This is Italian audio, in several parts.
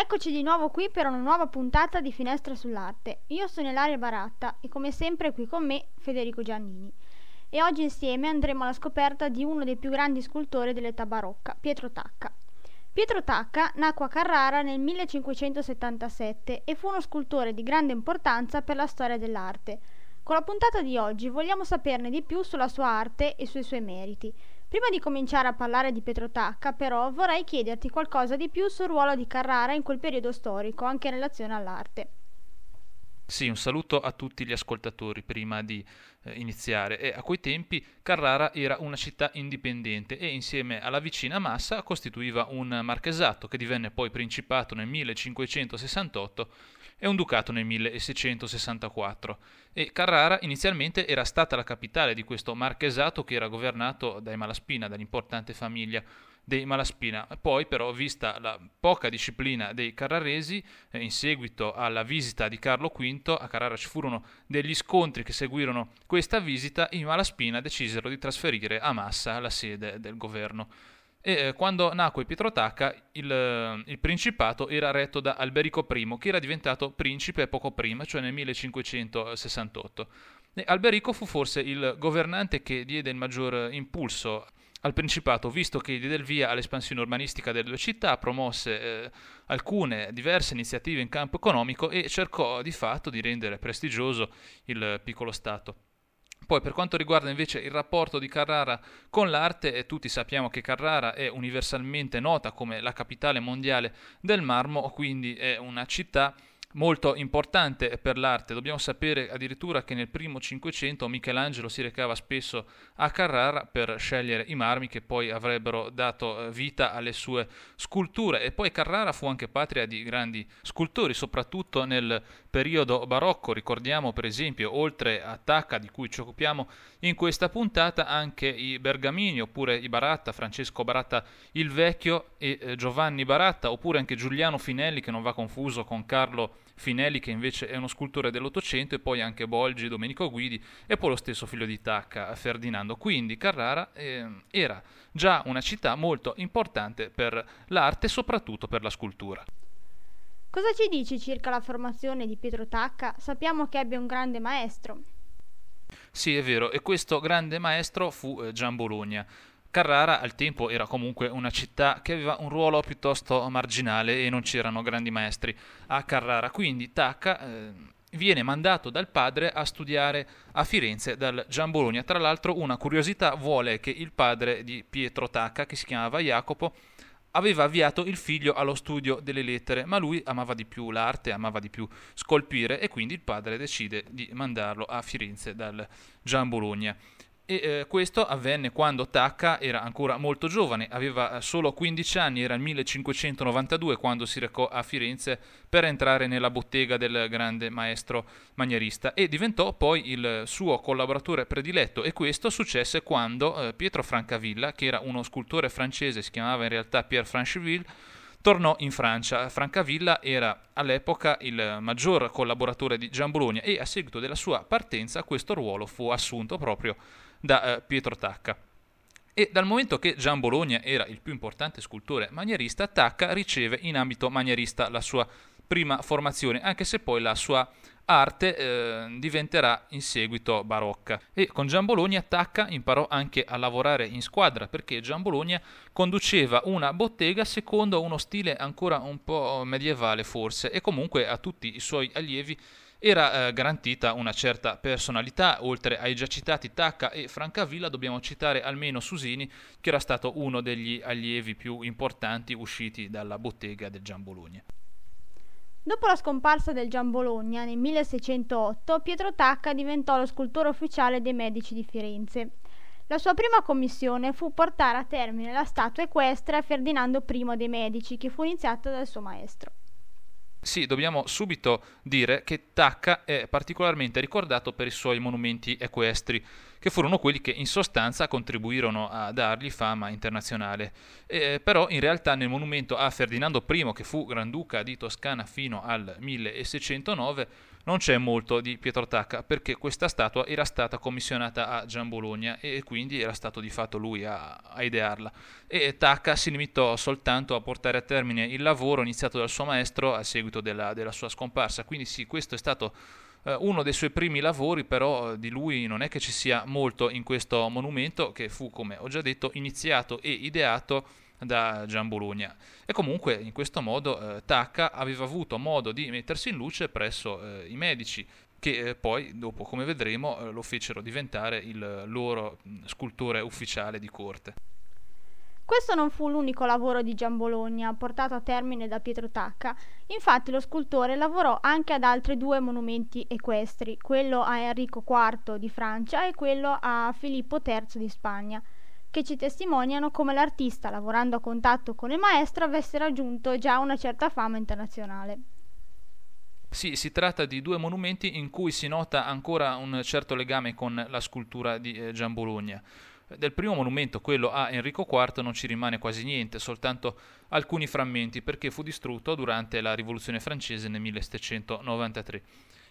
Eccoci di nuovo qui per una nuova puntata di Finestra sull'Arte. Io sono Ilaria Baratta e come sempre qui con me Federico Giannini. E oggi insieme andremo alla scoperta di uno dei più grandi scultori dell'età barocca, Pietro Tacca. Pietro Tacca nacque a Carrara nel 1577 e fu uno scultore di grande importanza per la storia dell'arte. Con la puntata di oggi vogliamo saperne di più sulla sua arte e sui suoi meriti. Prima di cominciare a parlare di Pietro Tacca, però, vorrei chiederti qualcosa di più sul ruolo di Carrara in quel periodo storico, anche in relazione all'arte. Sì, un saluto a tutti gli ascoltatori prima di eh, iniziare. E a quei tempi Carrara era una città indipendente e insieme alla vicina Massa costituiva un marchesato che divenne poi principato nel 1568 e un ducato nel 1664 e Carrara inizialmente era stata la capitale di questo marchesato che era governato dai Malaspina, dall'importante famiglia dei Malaspina. Poi però, vista la poca disciplina dei carraresi, eh, in seguito alla visita di Carlo V, a Carrara ci furono degli scontri che seguirono questa visita, i Malaspina decisero di trasferire a Massa la sede del governo e eh, quando nacque Pietro Tacca il, eh, il, principato era retto da Alberico I che era diventato principe poco prima, cioè nel 1568. E Alberico fu forse il governante che diede il maggior impulso al Principato, visto che diede il via all'espansione urbanistica delle due città, promosse eh, alcune diverse iniziative in campo economico e cercò di fatto di rendere prestigioso il piccolo Stato. Poi per quanto riguarda invece il rapporto di Carrara con l'arte, tutti sappiamo che Carrara è universalmente nota come la capitale mondiale del marmo, quindi è una città molto importante per l'arte. Dobbiamo sapere addirittura che nel primo Cinquecento Michelangelo si recava spesso a Carrara per scegliere i marmi che poi avrebbero dato eh, vita alle sue sculture e poi Carrara fu anche patria di grandi scultori, soprattutto nel periodo barocco. Ricordiamo per esempio, oltre a Tacca di cui ci occupiamo in questa puntata, anche i Bergamini oppure i Baratta, Francesco Baratta il Vecchio e eh, Giovanni Baratta, oppure anche Giuliano Finelli che non va confuso con Carlo Finelli che invece è uno scultore dell'Ottocento e poi anche Bolgi, Domenico Guidi e poi lo stesso figlio di Tacca, Ferdinando. Quindi Carrara eh, era già una città molto importante per l'arte e soprattutto per la scultura. Cosa ci dici circa la formazione di Pietro Tacca? Sappiamo che ebbe un grande maestro. Sì, è vero, e questo grande maestro fu eh, Gian Bologna. Carrara al tempo era comunque una città che aveva un ruolo piuttosto marginale e non c'erano grandi maestri a Carrara, quindi Tacca eh, viene mandato dal padre a studiare a Firenze dal Gian Bologna. Tra l'altro una curiosità vuole che il padre di Pietro Tacca, che si chiamava Jacopo, aveva avviato il figlio allo studio delle lettere, ma lui amava di più l'arte, amava di più scolpire e quindi il padre decide di mandarlo a Firenze dal Gian Bologna. E eh, questo avvenne quando Tacca era ancora molto giovane, aveva eh, solo 15 anni, era il 1592 quando si recò a Firenze per entrare nella bottega del grande maestro manierista e diventò poi il suo collaboratore prediletto e questo successe quando eh, Pietro Francavilla, che era uno scultore francese, si chiamava in realtà Pierre Francheville, tornò in Francia. Francavilla era all'epoca il maggior collaboratore di Gian Bologna e a seguito della sua partenza questo ruolo fu assunto proprio da eh, Pietro Tacca. E dal momento che Gian Bologna era il più importante scultore manierista, Tacca riceve in ambito manierista la sua prima formazione, anche se poi la sua arte eh, diventerà in seguito barocca. E con Gian Bologna Tacca imparò anche a lavorare in squadra perché Gian Bologna conduceva una bottega secondo uno stile ancora un po' medievale forse e comunque a tutti i suoi allievi era eh, garantita una certa personalità, oltre ai già citati Tacca e Francavilla dobbiamo citare almeno Susini, che era stato uno degli allievi più importanti usciti dalla bottega del Gian Bologna. Dopo la scomparsa del Gian Bologna nel 1608, Pietro Tacca diventò lo scultore ufficiale dei Medici di Firenze. La sua prima commissione fu portare a termine la statua equestre a Ferdinando I dei Medici, che fu iniziata dal suo maestro. Sì, dobbiamo subito dire che Tacca è particolarmente ricordato per i suoi monumenti equestri, che furono quelli che in sostanza contribuirono a dargli fama internazionale. Eh, però in realtà nel monumento a Ferdinando I, che fu Granduca di Toscana fino al 1609, non c'è molto di Pietro Tacca perché questa statua era stata commissionata a Gian Bologna e quindi era stato di fatto lui a, a idearla. E Tacca si limitò soltanto a portare a termine il lavoro iniziato dal suo maestro a seguito della, della sua scomparsa. Quindi sì, questo è stato eh, uno dei suoi primi lavori, però di lui non è che ci sia molto in questo monumento che fu, come ho già detto, iniziato e ideato da Gian Bologna. E comunque in questo modo eh, Tacca aveva avuto modo di mettersi in luce presso eh, i medici che eh, poi, dopo come vedremo, eh, lo fecero diventare il loro scultore ufficiale di corte. Questo non fu l'unico lavoro di Gian Bologna portato a termine da Pietro Tacca, infatti lo scultore lavorò anche ad altri due monumenti equestri, quello a Enrico IV di Francia e quello a Filippo III di Spagna che ci testimoniano come l'artista, lavorando a contatto con il maestro, avesse raggiunto già una certa fama internazionale. Sì, si tratta di due monumenti in cui si nota ancora un certo legame con la scultura di eh, Gian Bologna. Del primo monumento, quello a Enrico IV, non ci rimane quasi niente, soltanto alcuni frammenti, perché fu distrutto durante la Rivoluzione francese nel 1793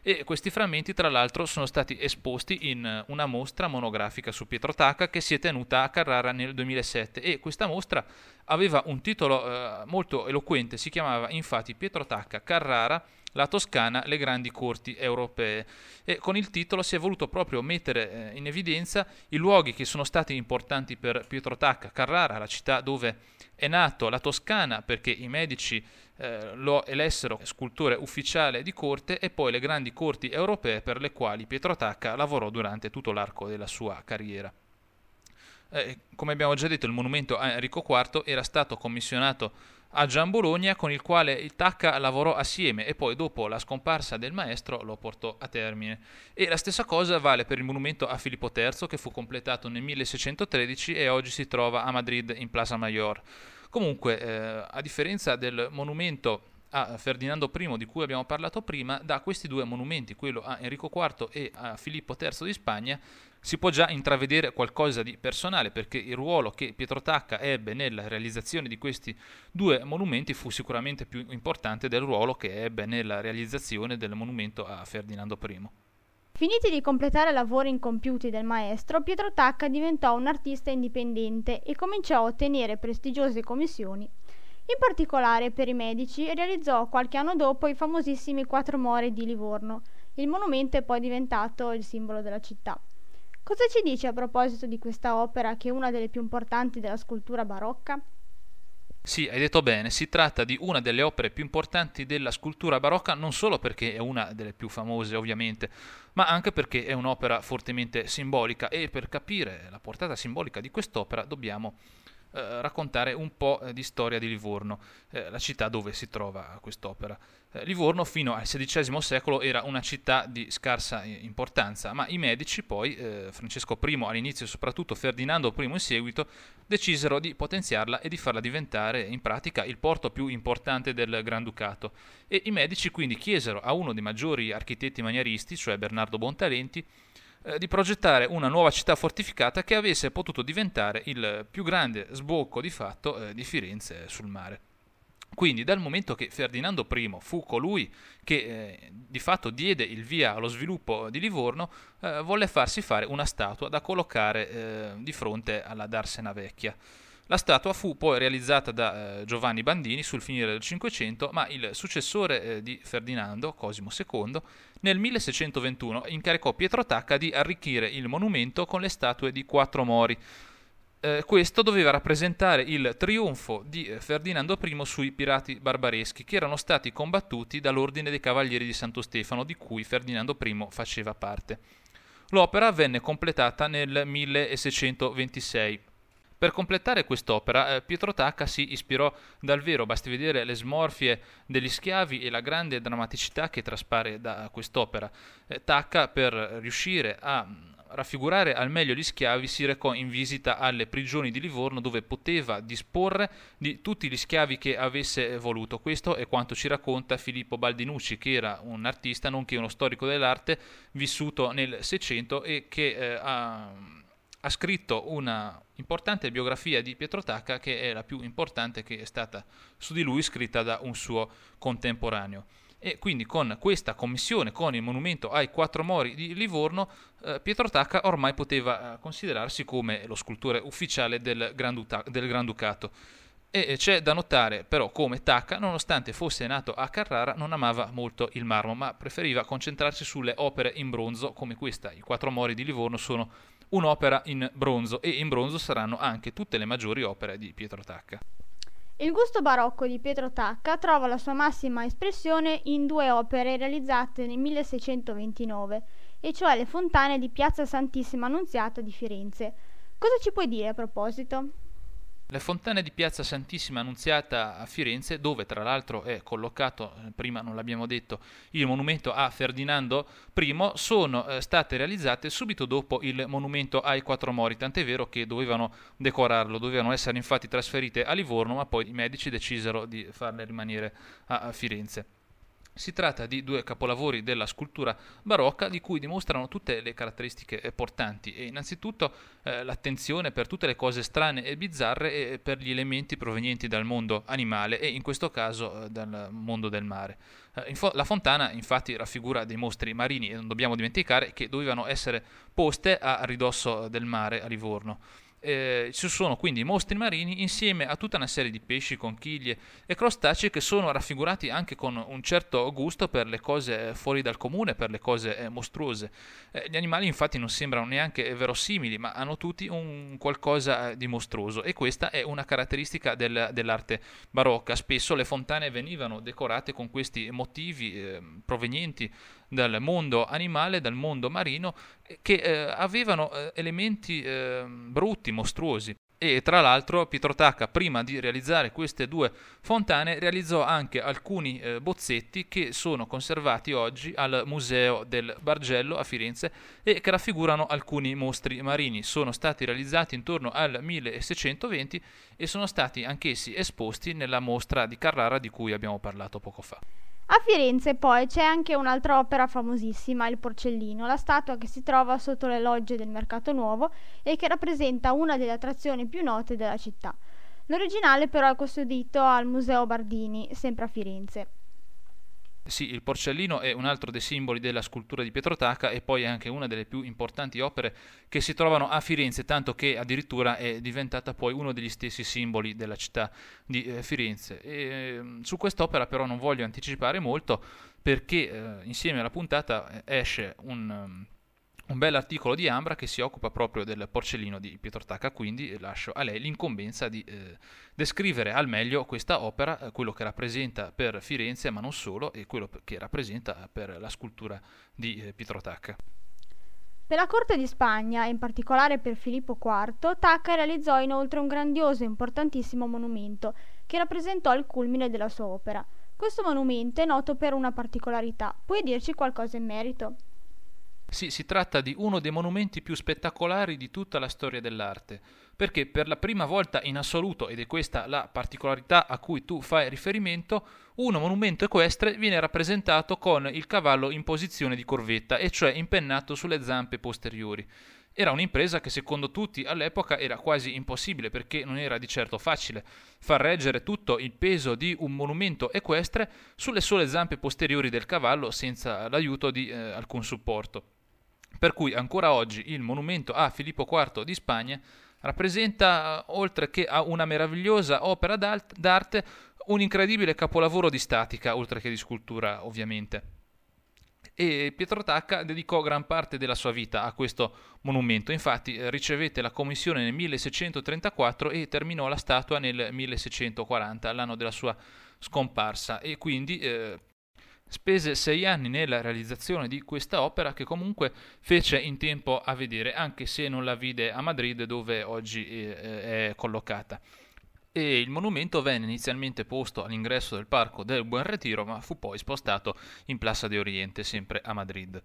e questi frammenti tra l'altro sono stati esposti in una mostra monografica su Pietro Tacca che si è tenuta a Carrara nel 2007 e questa mostra aveva un titolo eh, molto eloquente, si chiamava infatti Pietro Tacca Carrara la Toscana, le grandi corti europee. E con il titolo si è voluto proprio mettere eh, in evidenza i luoghi che sono stati importanti per Pietro Tacca, Carrara, la città dove è nato, la Toscana, perché i medici eh, lo elessero scultore ufficiale di corte e poi le grandi corti europee per le quali Pietro Tacca lavorò durante tutto l'arco della sua carriera. Eh, come abbiamo già detto, il monumento a Enrico IV era stato commissionato a Gian Bologna con il quale il Tacca lavorò assieme e poi dopo la scomparsa del maestro lo portò a termine. E la stessa cosa vale per il monumento a Filippo III che fu completato nel 1613 e oggi si trova a Madrid in Plaza Mayor. Comunque, eh, a differenza del monumento a Ferdinando I di cui abbiamo parlato prima, da questi due monumenti, quello a Enrico IV e a Filippo III di Spagna, si può già intravedere qualcosa di personale perché il ruolo che Pietro Tacca ebbe nella realizzazione di questi due monumenti fu sicuramente più importante del ruolo che ebbe nella realizzazione del monumento a Ferdinando I. Finiti di completare lavori incompiuti del maestro, Pietro Tacca diventò un artista indipendente e cominciò a ottenere prestigiose commissioni. In particolare per i medici realizzò qualche anno dopo i famosissimi Quattro More di Livorno. Il monumento è poi diventato il simbolo della città. Cosa ci dice a proposito di questa opera che è una delle più importanti della scultura barocca? Sì, hai detto bene, si tratta di una delle opere più importanti della scultura barocca, non solo perché è una delle più famose ovviamente, ma anche perché è un'opera fortemente simbolica e per capire la portata simbolica di quest'opera dobbiamo eh, raccontare un po' eh, di storia di Livorno, eh, la città dove si trova quest'opera. Eh, Livorno fino al XVI secolo era una città di scarsa importanza, ma i medici poi, eh, Francesco I all'inizio e soprattutto Ferdinando I in seguito, decisero di potenziarla e di farla diventare in pratica il porto più importante del Granducato. E i medici quindi chiesero a uno dei maggiori architetti manieristi, cioè Bernardo Bontalenti, eh, di progettare una nuova città fortificata che avesse potuto diventare il più grande sbocco di fatto eh, di Firenze sul mare. Quindi dal momento che Ferdinando I fu colui che eh, di fatto diede il via allo sviluppo di Livorno, eh, volle farsi fare una statua da collocare eh, di fronte alla Darsena Vecchia. La statua fu poi realizzata da eh, Giovanni Bandini sul finire del Cinquecento, ma il successore eh, di Ferdinando, Cosimo II, nel 1621 incaricò Pietro Tacca di arricchire il monumento con le statue di quattro mori. Eh, questo doveva rappresentare il trionfo di eh, Ferdinando I sui pirati barbareschi che erano stati combattuti dall'Ordine dei Cavalieri di Santo Stefano, di cui Ferdinando I faceva parte. L'opera venne completata nel 1626 per completare quest'opera, eh, Pietro Tacca si ispirò dal vero, basti vedere le smorfie degli schiavi e la grande drammaticità che traspare da quest'opera. Eh, Tacca, per riuscire a raffigurare al meglio gli schiavi si recò in visita alle prigioni di Livorno dove poteva disporre di tutti gli schiavi che avesse voluto. Questo è quanto ci racconta Filippo Baldinucci, che era un artista nonché uno storico dell'arte vissuto nel Seicento e che eh, ha, ha scritto una importante biografia di Pietro Tacca che è la più importante che è stata su di lui scritta da un suo contemporaneo e quindi con questa commissione, con il monumento ai quattro mori di Livorno, eh, Pietro Tacca ormai poteva eh, considerarsi come lo scultore ufficiale del, Granduta- del Granducato. E c'è da notare però come Tacca, nonostante fosse nato a Carrara, non amava molto il marmo, ma preferiva concentrarsi sulle opere in bronzo come questa. I quattro mori di Livorno sono un'opera in bronzo e in bronzo saranno anche tutte le maggiori opere di Pietro Tacca. Il gusto barocco di Pietro Tacca trova la sua massima espressione in due opere realizzate nel 1629, e cioè le fontane di Piazza Santissima Annunziata di Firenze. Cosa ci puoi dire a proposito? Le fontane di Piazza Santissima Annunziata a Firenze, dove tra l'altro è collocato, eh, prima non l'abbiamo detto, il monumento a Ferdinando I, sono eh, state realizzate subito dopo il monumento ai Quattro Mori, tant'è vero che dovevano decorarlo, dovevano essere infatti trasferite a Livorno, ma poi i medici decisero di farle rimanere a Firenze. Si tratta di due capolavori della scultura barocca di cui dimostrano tutte le caratteristiche eh, portanti e innanzitutto eh, l'attenzione per tutte le cose strane e bizzarre e per gli elementi provenienti dal mondo animale e in questo caso eh, dal mondo del mare. Eh, fo- la fontana infatti raffigura dei mostri marini e non dobbiamo dimenticare che dovevano essere poste a ridosso del mare a Livorno. Eh, ci sono quindi mostri marini insieme a tutta una serie di pesci, conchiglie e crostacei che sono raffigurati anche con un certo gusto per le cose fuori dal comune, per le cose eh, mostruose. Eh, gli animali infatti non sembrano neanche verosimili, ma hanno tutti un qualcosa di mostruoso e questa è una caratteristica del, dell'arte barocca. Spesso le fontane venivano decorate con questi motivi eh, provenienti dal mondo animale, dal mondo marino, che eh, avevano eh, elementi eh, brutti, mostruosi. E tra l'altro Pietro Tacca, prima di realizzare queste due fontane, realizzò anche alcuni eh, bozzetti che sono conservati oggi al Museo del Bargello a Firenze e che raffigurano alcuni mostri marini. Sono stati realizzati intorno al 1620 e sono stati anch'essi esposti nella mostra di Carrara di cui abbiamo parlato poco fa. A Firenze poi c'è anche un'altra opera famosissima, il Porcellino, la statua che si trova sotto le logge del Mercato Nuovo e che rappresenta una delle attrazioni più note della città. L'originale però è custodito al Museo Bardini, sempre a Firenze. Sì, il porcellino è un altro dei simboli della scultura di Pietro Tacca e poi è anche una delle più importanti opere che si trovano a Firenze, tanto che addirittura è diventata poi uno degli stessi simboli della città di eh, Firenze. E, ehm, su quest'opera però non voglio anticipare molto perché eh, insieme alla puntata eh, esce un... Um, un bel articolo di Ambra che si occupa proprio del porcellino di Pietro Tacca, quindi lascio a lei l'incombenza di eh, descrivere al meglio questa opera, eh, quello che rappresenta per Firenze, ma non solo, e quello che rappresenta per la scultura di eh, Pietro Tacca. Per la corte di Spagna, e in particolare per Filippo IV, Tacca realizzò inoltre un grandioso e importantissimo monumento che rappresentò il culmine della sua opera. Questo monumento è noto per una particolarità. Puoi dirci qualcosa in merito? Sì, si tratta di uno dei monumenti più spettacolari di tutta la storia dell'arte, perché per la prima volta in assoluto, ed è questa la particolarità a cui tu fai riferimento, un monumento equestre viene rappresentato con il cavallo in posizione di corvetta, e cioè impennato sulle zampe posteriori. Era un'impresa che secondo tutti all'epoca era quasi impossibile perché non era di certo facile far reggere tutto il peso di un monumento equestre sulle sole zampe posteriori del cavallo senza l'aiuto di eh, alcun supporto. Per cui ancora oggi il monumento a Filippo IV di Spagna rappresenta, oltre che a una meravigliosa opera d'arte, un incredibile capolavoro di statica, oltre che di scultura ovviamente. E Pietro Tacca dedicò gran parte della sua vita a questo monumento, infatti ricevette la commissione nel 1634 e terminò la statua nel 1640, l'anno della sua scomparsa, e quindi eh, Spese sei anni nella realizzazione di questa opera che comunque fece in tempo a vedere, anche se non la vide a Madrid dove oggi è collocata. E il monumento venne inizialmente posto all'ingresso del parco del Buen Retiro, ma fu poi spostato in Plaza de Oriente, sempre a Madrid.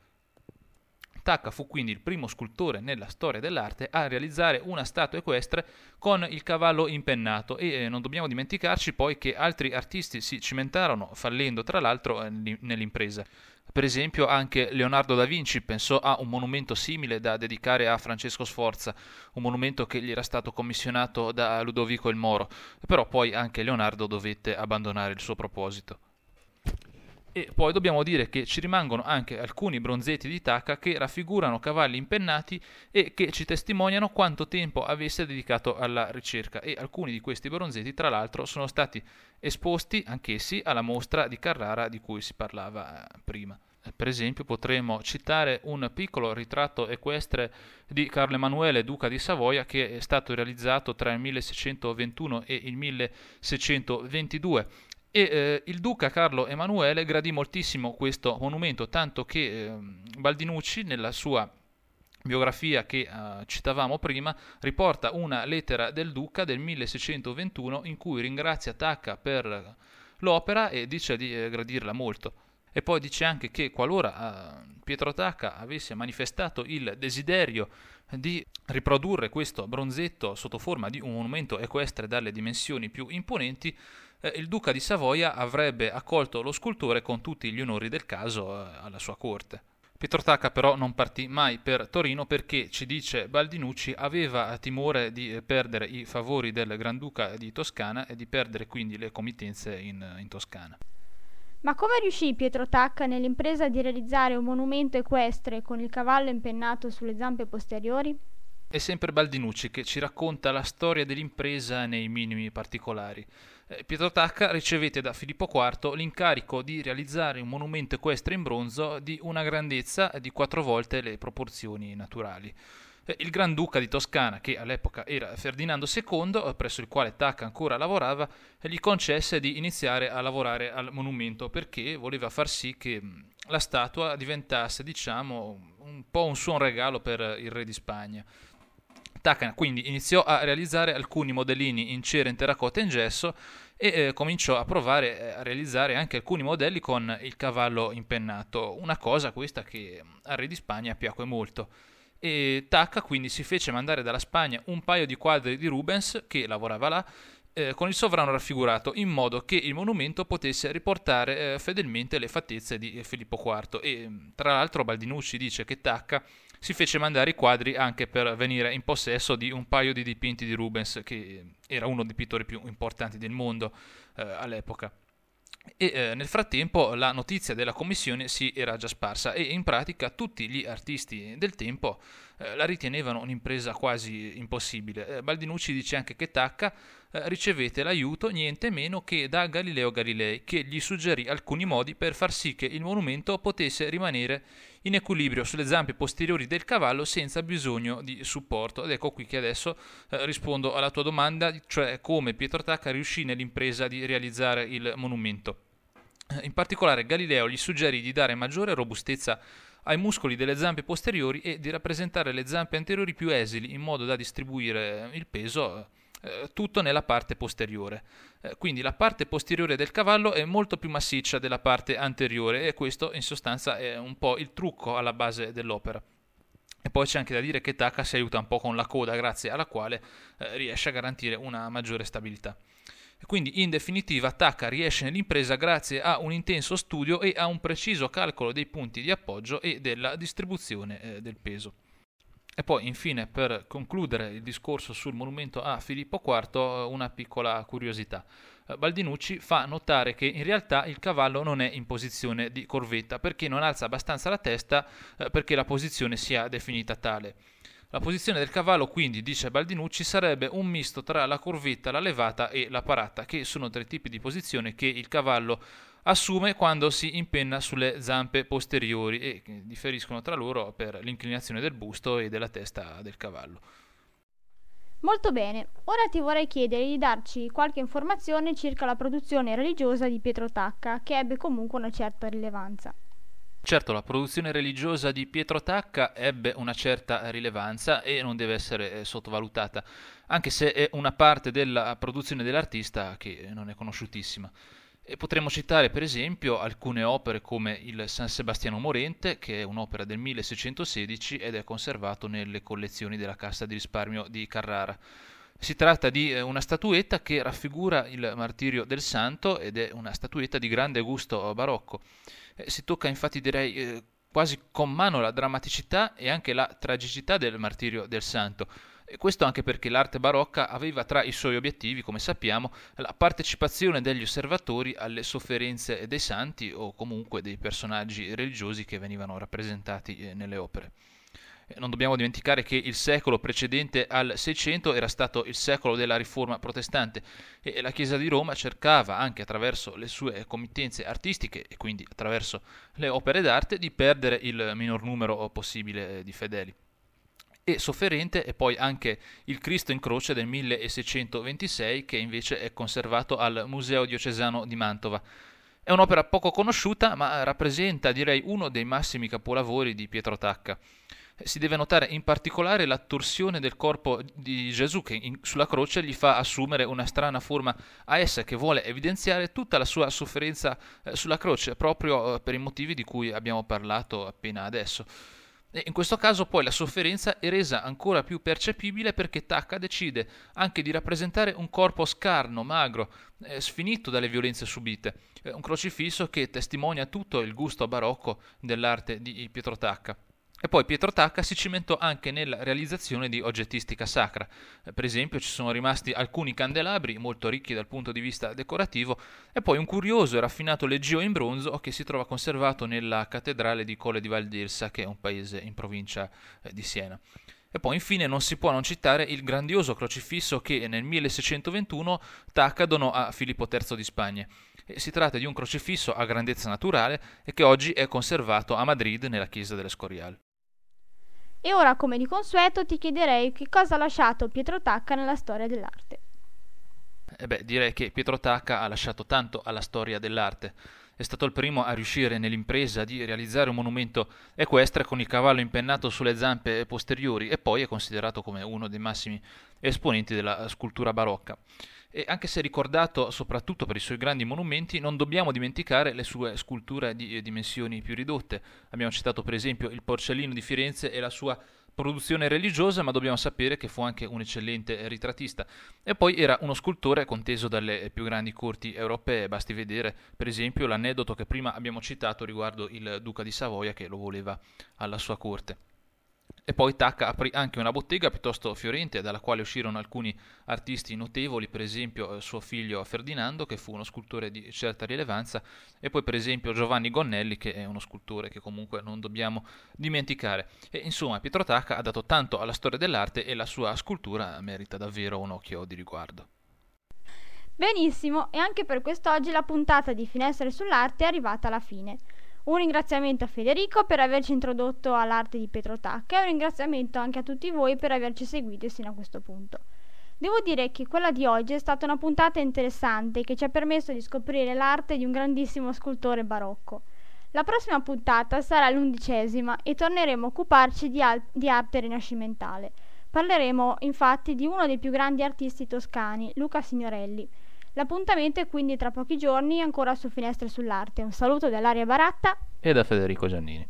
Tacca fu quindi il primo scultore nella storia dell'arte a realizzare una statua equestre con il cavallo impennato e eh, non dobbiamo dimenticarci poi che altri artisti si cimentarono, fallendo tra l'altro eh, nell'impresa. Per esempio anche Leonardo da Vinci pensò a un monumento simile da dedicare a Francesco Sforza, un monumento che gli era stato commissionato da Ludovico il Moro, però poi anche Leonardo dovette abbandonare il suo proposito. E poi dobbiamo dire che ci rimangono anche alcuni bronzetti di Taka che raffigurano cavalli impennati e che ci testimoniano quanto tempo avesse dedicato alla ricerca e alcuni di questi bronzetti tra l'altro sono stati esposti anch'essi alla mostra di Carrara di cui si parlava eh, prima. Per esempio potremmo citare un piccolo ritratto equestre di Carlo Emanuele, duca di Savoia, che è stato realizzato tra il 1621 e il 1622 e eh, il duca Carlo Emanuele gradì moltissimo questo monumento, tanto che eh, Baldinucci nella sua biografia che uh, citavamo prima riporta una lettera del duca del 1621 in cui ringrazia Tacca per l'opera e dice di eh, gradirla molto. E poi dice anche che qualora uh, Pietro Tacca avesse manifestato il desiderio di riprodurre questo bronzetto sotto forma di un monumento equestre dalle dimensioni più imponenti, eh, il duca di Savoia avrebbe accolto lo scultore con tutti gli onori del caso eh, alla sua corte. Pietro Tacca però non partì mai per Torino perché, ci dice Baldinucci, aveva timore di eh, perdere i favori del Granduca di Toscana e di perdere quindi le committenze in, in Toscana. Ma come riuscì Pietro Tacca nell'impresa di realizzare un monumento equestre con il cavallo impennato sulle zampe posteriori? È sempre Baldinucci che ci racconta la storia dell'impresa nei minimi particolari. Eh, Pietro Tacca ricevette da Filippo IV l'incarico di realizzare un monumento equestre in bronzo di una grandezza di quattro volte le proporzioni naturali. Eh, il Granduca di Toscana, che all'epoca era Ferdinando II, eh, presso il quale Tacca ancora lavorava, gli concesse di iniziare a lavorare al monumento perché voleva far sì che la statua diventasse, diciamo, un po' un suo regalo per il re di Spagna. Tacca quindi iniziò a realizzare alcuni modellini in cera in terracotta e in gesso e eh, cominciò a provare eh, a realizzare anche alcuni modelli con il cavallo impennato, una cosa questa che al re di Spagna piacque molto. E Tacca quindi si fece mandare dalla Spagna un paio di quadri di Rubens che lavorava là eh, con il sovrano raffigurato in modo che il monumento potesse riportare eh, fedelmente le fattezze di Filippo IV e tra l'altro Baldinucci dice che Tacca si fece mandare i quadri anche per venire in possesso di un paio di dipinti di Rubens, che era uno dei pittori più importanti del mondo eh, all'epoca. E eh, nel frattempo la notizia della commissione si era già sparsa e in pratica tutti gli artisti del tempo eh, la ritenevano un'impresa quasi impossibile. Eh, Baldinucci dice anche che Tacca eh, ricevette l'aiuto niente meno che da Galileo Galilei, che gli suggerì alcuni modi per far sì che il monumento potesse rimanere in equilibrio sulle zampe posteriori del cavallo senza bisogno di supporto. Ed ecco qui che adesso rispondo alla tua domanda, cioè come Pietro Tacca riuscì nell'impresa di realizzare il monumento. In particolare Galileo gli suggerì di dare maggiore robustezza ai muscoli delle zampe posteriori e di rappresentare le zampe anteriori più esili in modo da distribuire il peso eh, tutto nella parte posteriore. Eh, quindi la parte posteriore del cavallo è molto più massiccia della parte anteriore e questo in sostanza è un po' il trucco alla base dell'opera. E poi c'è anche da dire che Taka si aiuta un po' con la coda, grazie alla quale eh, riesce a garantire una maggiore stabilità. Quindi in definitiva Taka riesce nell'impresa grazie a un intenso studio e a un preciso calcolo dei punti di appoggio e della distribuzione eh, del peso. E poi infine per concludere il discorso sul monumento a Filippo IV una piccola curiosità. Eh, Baldinucci fa notare che in realtà il cavallo non è in posizione di corvetta perché non alza abbastanza la testa eh, perché la posizione sia definita tale. La posizione del cavallo quindi, dice Baldinucci, sarebbe un misto tra la corvetta, la levata e la parata, che sono tre tipi di posizione che il cavallo assume quando si impenna sulle zampe posteriori e differiscono tra loro per l'inclinazione del busto e della testa del cavallo. Molto bene, ora ti vorrei chiedere di darci qualche informazione circa la produzione religiosa di Pietro Tacca, che ebbe comunque una certa rilevanza. Certo, la produzione religiosa di Pietro Tacca ebbe una certa rilevanza e non deve essere eh, sottovalutata, anche se è una parte della produzione dell'artista che non è conosciutissima. E potremmo citare per esempio alcune opere come il San Sebastiano Morente, che è un'opera del 1616 ed è conservato nelle collezioni della Cassa di risparmio di Carrara. Si tratta di eh, una statuetta che raffigura il martirio del santo ed è una statuetta di grande gusto barocco. Eh, si tocca infatti direi eh, quasi con mano la drammaticità e anche la tragicità del martirio del santo. E questo anche perché l'arte barocca aveva tra i suoi obiettivi, come sappiamo, la partecipazione degli osservatori alle sofferenze dei santi o comunque dei personaggi religiosi che venivano rappresentati nelle opere. Non dobbiamo dimenticare che il secolo precedente al Seicento era stato il secolo della riforma protestante e la Chiesa di Roma cercava, anche attraverso le sue committenze artistiche e quindi attraverso le opere d'arte, di perdere il minor numero possibile eh, di fedeli. E sofferente è poi anche il Cristo in croce del 1626 che invece è conservato al Museo diocesano di Mantova. È un'opera poco conosciuta ma rappresenta direi uno dei massimi capolavori di Pietro Tacca si deve notare in particolare la torsione del corpo di Gesù che in, sulla croce gli fa assumere una strana forma a essa che vuole evidenziare tutta la sua sofferenza eh, sulla croce, proprio eh, per i motivi di cui abbiamo parlato appena adesso. E in questo caso poi la sofferenza è resa ancora più percepibile perché Tacca decide anche di rappresentare un corpo scarno, magro, eh, sfinito dalle violenze subite, un crocifisso che testimonia tutto il gusto barocco dell'arte di Pietro Tacca. E poi Pietro Tacca si cimentò anche nella realizzazione di oggettistica sacra. Per esempio ci sono rimasti alcuni candelabri molto ricchi dal punto di vista decorativo e poi un curioso e raffinato leggio in bronzo che si trova conservato nella cattedrale di Colle di Valdirsa, che è un paese in provincia eh, di Siena. E poi infine non si può non citare il grandioso crocifisso che nel 1621 Tacca donò a Filippo III di Spagna. Si tratta di un crocifisso a grandezza naturale e che oggi è conservato a Madrid nella chiesa dell'Escorial. E ora, come di consueto, ti chiederei che cosa ha lasciato Pietro Tacca nella storia dell'arte. Eh beh, direi che Pietro Tacca ha lasciato tanto alla storia dell'arte. È stato il primo a riuscire nell'impresa di realizzare un monumento equestre con il cavallo impennato sulle zampe posteriori e poi è considerato come uno dei massimi esponenti della scultura barocca e anche se ricordato soprattutto per i suoi grandi monumenti, non dobbiamo dimenticare le sue sculture di dimensioni più ridotte. Abbiamo citato per esempio il Porcellino di Firenze e la sua produzione religiosa, ma dobbiamo sapere che fu anche un eccellente ritrattista. E poi era uno scultore conteso dalle più grandi corti europee, basti vedere per esempio l'aneddoto che prima abbiamo citato riguardo il duca di Savoia che lo voleva alla sua corte. E poi Tacca aprì anche una bottega piuttosto fiorente dalla quale uscirono alcuni artisti notevoli, per esempio eh, suo figlio Ferdinando che fu uno scultore di certa rilevanza e poi per esempio Giovanni Gonnelli che è uno scultore che comunque non dobbiamo dimenticare. E insomma Pietro Tacca ha dato tanto alla storia dell'arte e la sua scultura merita davvero un occhio di riguardo. Benissimo, e anche per quest'oggi la puntata di Finestre sull'arte è arrivata alla fine. Un ringraziamento a Federico per averci introdotto all'arte di Pietro Tacca e un ringraziamento anche a tutti voi per averci seguito sino a questo punto. Devo dire che quella di oggi è stata una puntata interessante che ci ha permesso di scoprire l'arte di un grandissimo scultore barocco. La prossima puntata sarà l'undicesima e torneremo a occuparci di, al- di arte rinascimentale. Parleremo infatti di uno dei più grandi artisti toscani, Luca Signorelli. L'appuntamento è quindi tra pochi giorni ancora su Finestre sull'Arte. Un saluto dall'Aria Baratta e da Federico Giannini.